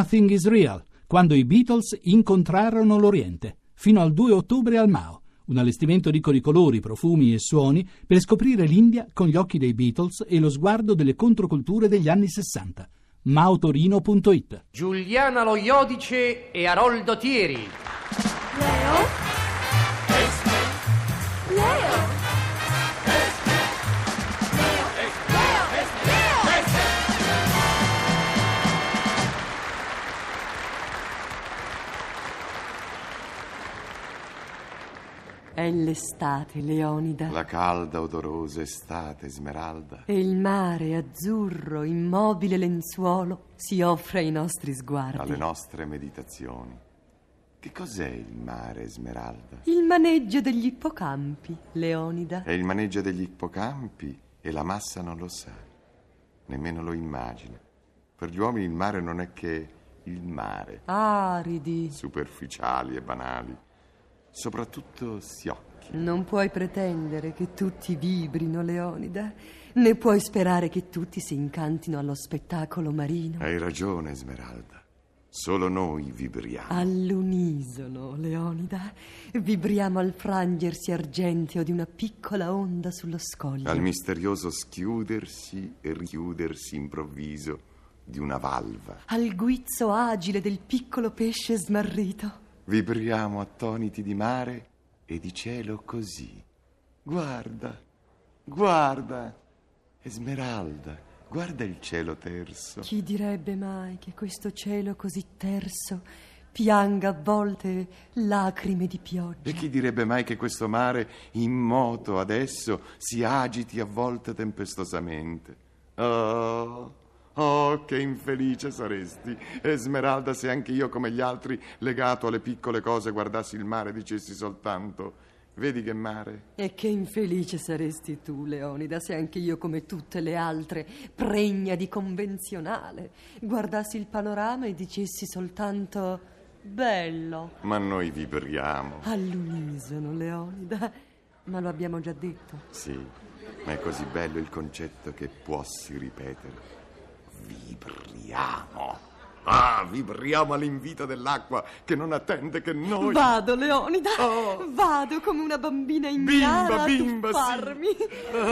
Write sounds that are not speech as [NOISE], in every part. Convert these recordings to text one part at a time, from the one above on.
Nothing is Real, quando i Beatles incontrarono l'Oriente, fino al 2 ottobre al Mao, un allestimento ricco di colori, profumi e suoni per scoprire l'India con gli occhi dei Beatles e lo sguardo delle controculture degli anni 60. maotorino.it Giuliana Lo Iodice e Aroldo Thieri. Leo? È l'estate, Leonida. La calda, odorosa estate, Smeralda. E il mare azzurro, immobile lenzuolo, si offre ai nostri sguardi. Alle nostre meditazioni. Che cos'è il mare, Smeralda? Il maneggio degli ippocampi, Leonida. È il maneggio degli ippocampi e la massa non lo sa, nemmeno lo immagina. Per gli uomini il mare non è che il mare, Aridi. superficiali e banali. Soprattutto si occhi. Non puoi pretendere che tutti vibrino, Leonida, né puoi sperare che tutti si incantino allo spettacolo marino. Hai ragione, Smeralda. Solo noi vibriamo. All'unisono, Leonida, vibriamo al frangersi argenteo di una piccola onda sullo scoglio. Al misterioso schiudersi e richiudersi improvviso di una valva. al guizzo agile del piccolo pesce smarrito. Vibriamo attoniti di mare e di cielo così. Guarda, guarda, Esmeralda, guarda il cielo terso. Chi direbbe mai che questo cielo così terso pianga a volte lacrime di pioggia? E chi direbbe mai che questo mare immoto adesso si agiti a volte tempestosamente? Oh, oh, che infelice saresti, Esmeralda, se anche io come gli altri, legato alle piccole cose, guardassi il mare e dicessi soltanto, vedi che mare? E che infelice saresti tu, Leonida, se anche io, come tutte le altre, pregna di convenzionale, guardassi il panorama e dicessi soltanto bello. Ma noi vibriamo. All'unisono, Leonida. Ma lo abbiamo già detto. Sì, ma è così bello il concetto che puossi ripetere. Vibriamo. Ah, vibriamo all'invito dell'acqua che non attende che noi. Vado, Leonida. Oh. Vado come una bambina Bimba, ignara bimba, a sì. tuffarmi.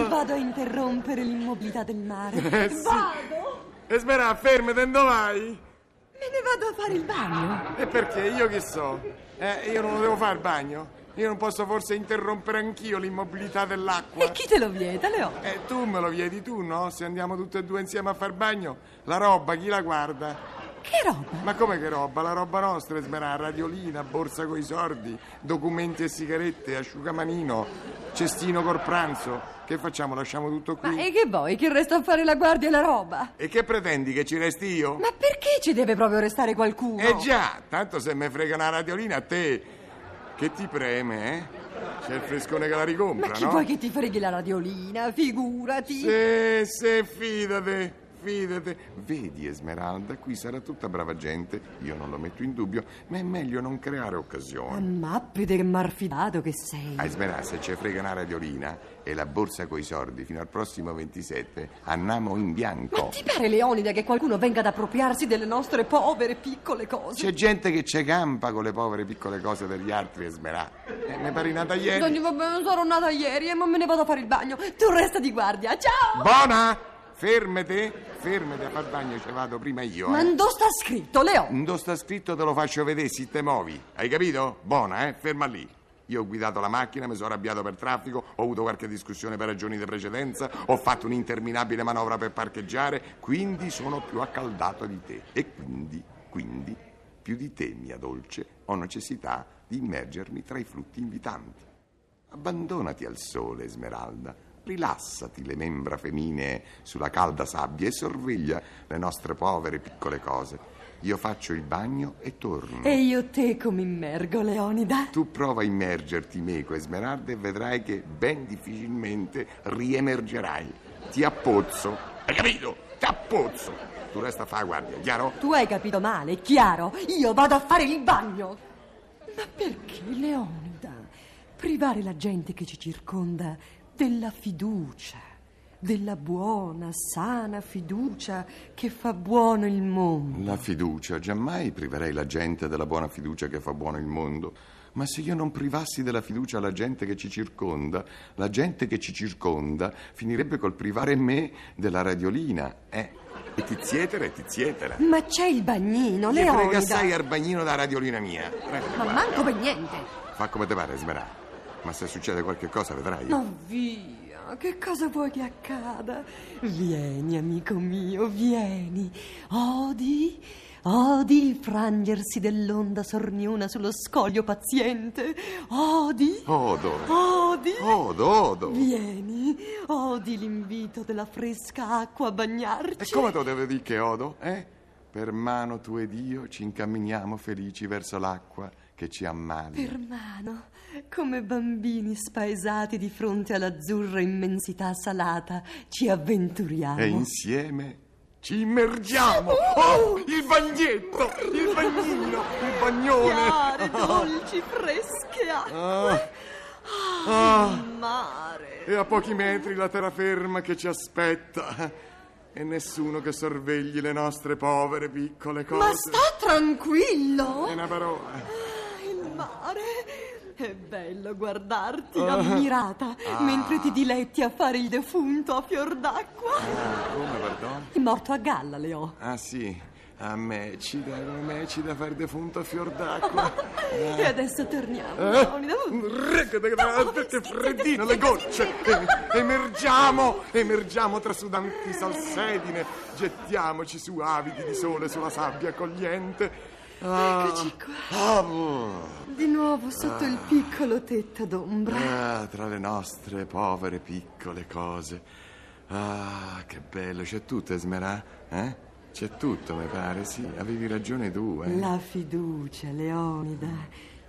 Vado a interrompere l'immobilità del mare. Eh, sì. Vado. Esmerà, fermate, dove vai? Me ne vado a fare il bagno. E perché? Io che so? Eh, io non lo devo fare il bagno? Io non posso forse interrompere anch'io l'immobilità dell'acqua? E chi te lo vieta, Leo? Eh, tu me lo vieti tu, no? Se andiamo tutte e due insieme a far bagno, la roba chi la guarda? Che roba? Ma come che roba? La roba nostra, Esmerà, radiolina, borsa coi sordi, documenti e sigarette, asciugamanino, cestino col pranzo. Che facciamo? Lasciamo tutto qui? Ma e che vuoi? Che resta a fare la guardia e la roba? E che pretendi che ci resti io? Ma perché ci deve proprio restare qualcuno? Eh già, tanto se me frega una radiolina a te, che ti preme, eh? C'è il frescone che la ricompra, Ma chi no? vuoi che ti freghi la radiolina? Figurati. Sì, sì, fidate, fidate. Vedi, Esmeralda, qui sarà tutta brava gente, io non lo metto in dubbio, ma è meglio non creare occasioni. Ammappide che marfidato che sei. A Esmeralda, se ci frega una radiolina e la borsa coi sordi fino al prossimo 27, andiamo in bianco. Ma ti pare, Leonida, che qualcuno venga ad appropriarsi delle nostre povere piccole cose? C'è gente che ci campa con le povere piccole cose degli altri, Esmeralda. E mi pare nata ieri. Vabbè, sono nata ieri e ma me ne vado a fare il bagno. Tu resta di guardia. Ciao! Buona! Fermate, fermate a far bagno, ci vado prima io. Ma Eh. dove sta scritto, Leo? Non sta scritto, te lo faccio vedere se te muovi. Hai capito? Buona, eh? Ferma lì. Io ho guidato la macchina, mi sono arrabbiato per traffico, ho avuto qualche discussione per ragioni di precedenza, ho fatto un'interminabile manovra per parcheggiare, quindi sono più accaldato di te. E quindi, quindi, più di te, mia dolce, ho necessità di immergermi tra i frutti invitanti. Abbandonati al sole, Esmeralda. Rilassati le membra femminee sulla calda sabbia e sorveglia le nostre povere piccole cose. Io faccio il bagno e torno. E io te come immergo, Leonida? Tu prova a immergerti meco, Esmeralda, e vedrai che ben difficilmente riemergerai. Ti appozzo. Hai capito? Ti appozzo. Tu resta a fare la guardia, chiaro? Tu hai capito male, è chiaro? Io vado a fare il bagno. Ma perché, Leonida, privare la gente che ci circonda della fiducia, della buona, sana fiducia che fa buono il mondo. La fiducia, giammai priverei la gente della buona fiducia che fa buono il mondo. Ma se io non privassi della fiducia la gente che ci circonda, la gente che ci circonda finirebbe col privare me della radiolina, eh? E tizietera e tizietera. Ma c'è il bagnino, frega Leonida. assai al bagnino da radiolina mia. Prendila Ma qua. manco per niente. Fa come te pare, Smerà. Ma se succede qualche cosa, vedrai. No, via, che cosa vuoi che accada? Vieni, amico mio, vieni. Odi, odi il frangersi dell'onda sorniona sullo scoglio paziente. Odi, Odo. odi. Odo, odo. Vieni, odi l'invito della fresca acqua a E bagnarci. come te lo devo dire che odo, eh? Per mano tu ed io ci incamminiamo felici verso l'acqua che ci ammali. Per mano, come bambini spaesati di fronte all'azzurra immensità salata, ci avventuriamo. E insieme ci immergiamo. Oh, il bagnetto, il bagnino, il bagnone. Chiare, dolci, fresche acque. Ah, il mare. E a pochi metri la terraferma che ci aspetta. E nessuno che sorvegli le nostre povere piccole cose. Ma sta tranquillo. È una parola. Ah, il mare. È bello guardarti, ammirata, mentre ti diletti a fare il defunto a fior d'acqua. Ah, come, pardon? È morto a galla, Leo. Ah, sì. A me ci da, a me ci da fare defunto a fior d'acqua. [LAUGHS] E adesso torniamo, Eh? Leonida. Che freddino, le gocce! Emergiamo, emergiamo tra sudanti salsedine, gettiamoci su avidi di sole sulla sabbia accogliente. Ah, Eccoci qua. ah. Di nuovo sotto il piccolo tetto d'ombra. Ah, tra le nostre povere piccole cose. Ah, che bello, c'è tutto, Esmerà, eh? C'è tutto, mi pare, sì, avevi ragione tu, eh? La fiducia, Leonida.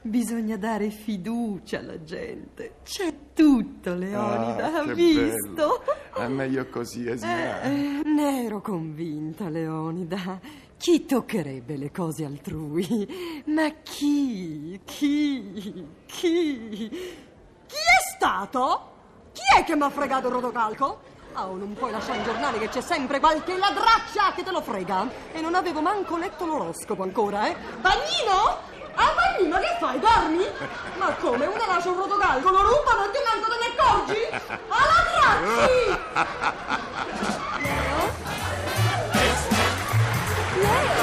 Bisogna dare fiducia alla gente. C'è tutto, Leonida. Ah, ha visto? bello. È meglio così, Esmerà. Eh, ne ero convinta, Leonida. Chi toccherebbe le cose altrui? Ma chi? Chi? Chi? Chi è stato? Chi è che mi ha fregato il rotocalco? Oh, non puoi lasciare in giornale che c'è sempre qualche ladraccia che te lo frega. E non avevo manco letto l'oroscopo ancora, eh? Bagnino? Ah, Bagnino, che fai? Dormi? Ma come? Una lascia un rotocalco, lo rubano e te manco te ne accorgi? [LAUGHS] Ah, ladracci! [LAUGHS] Leo?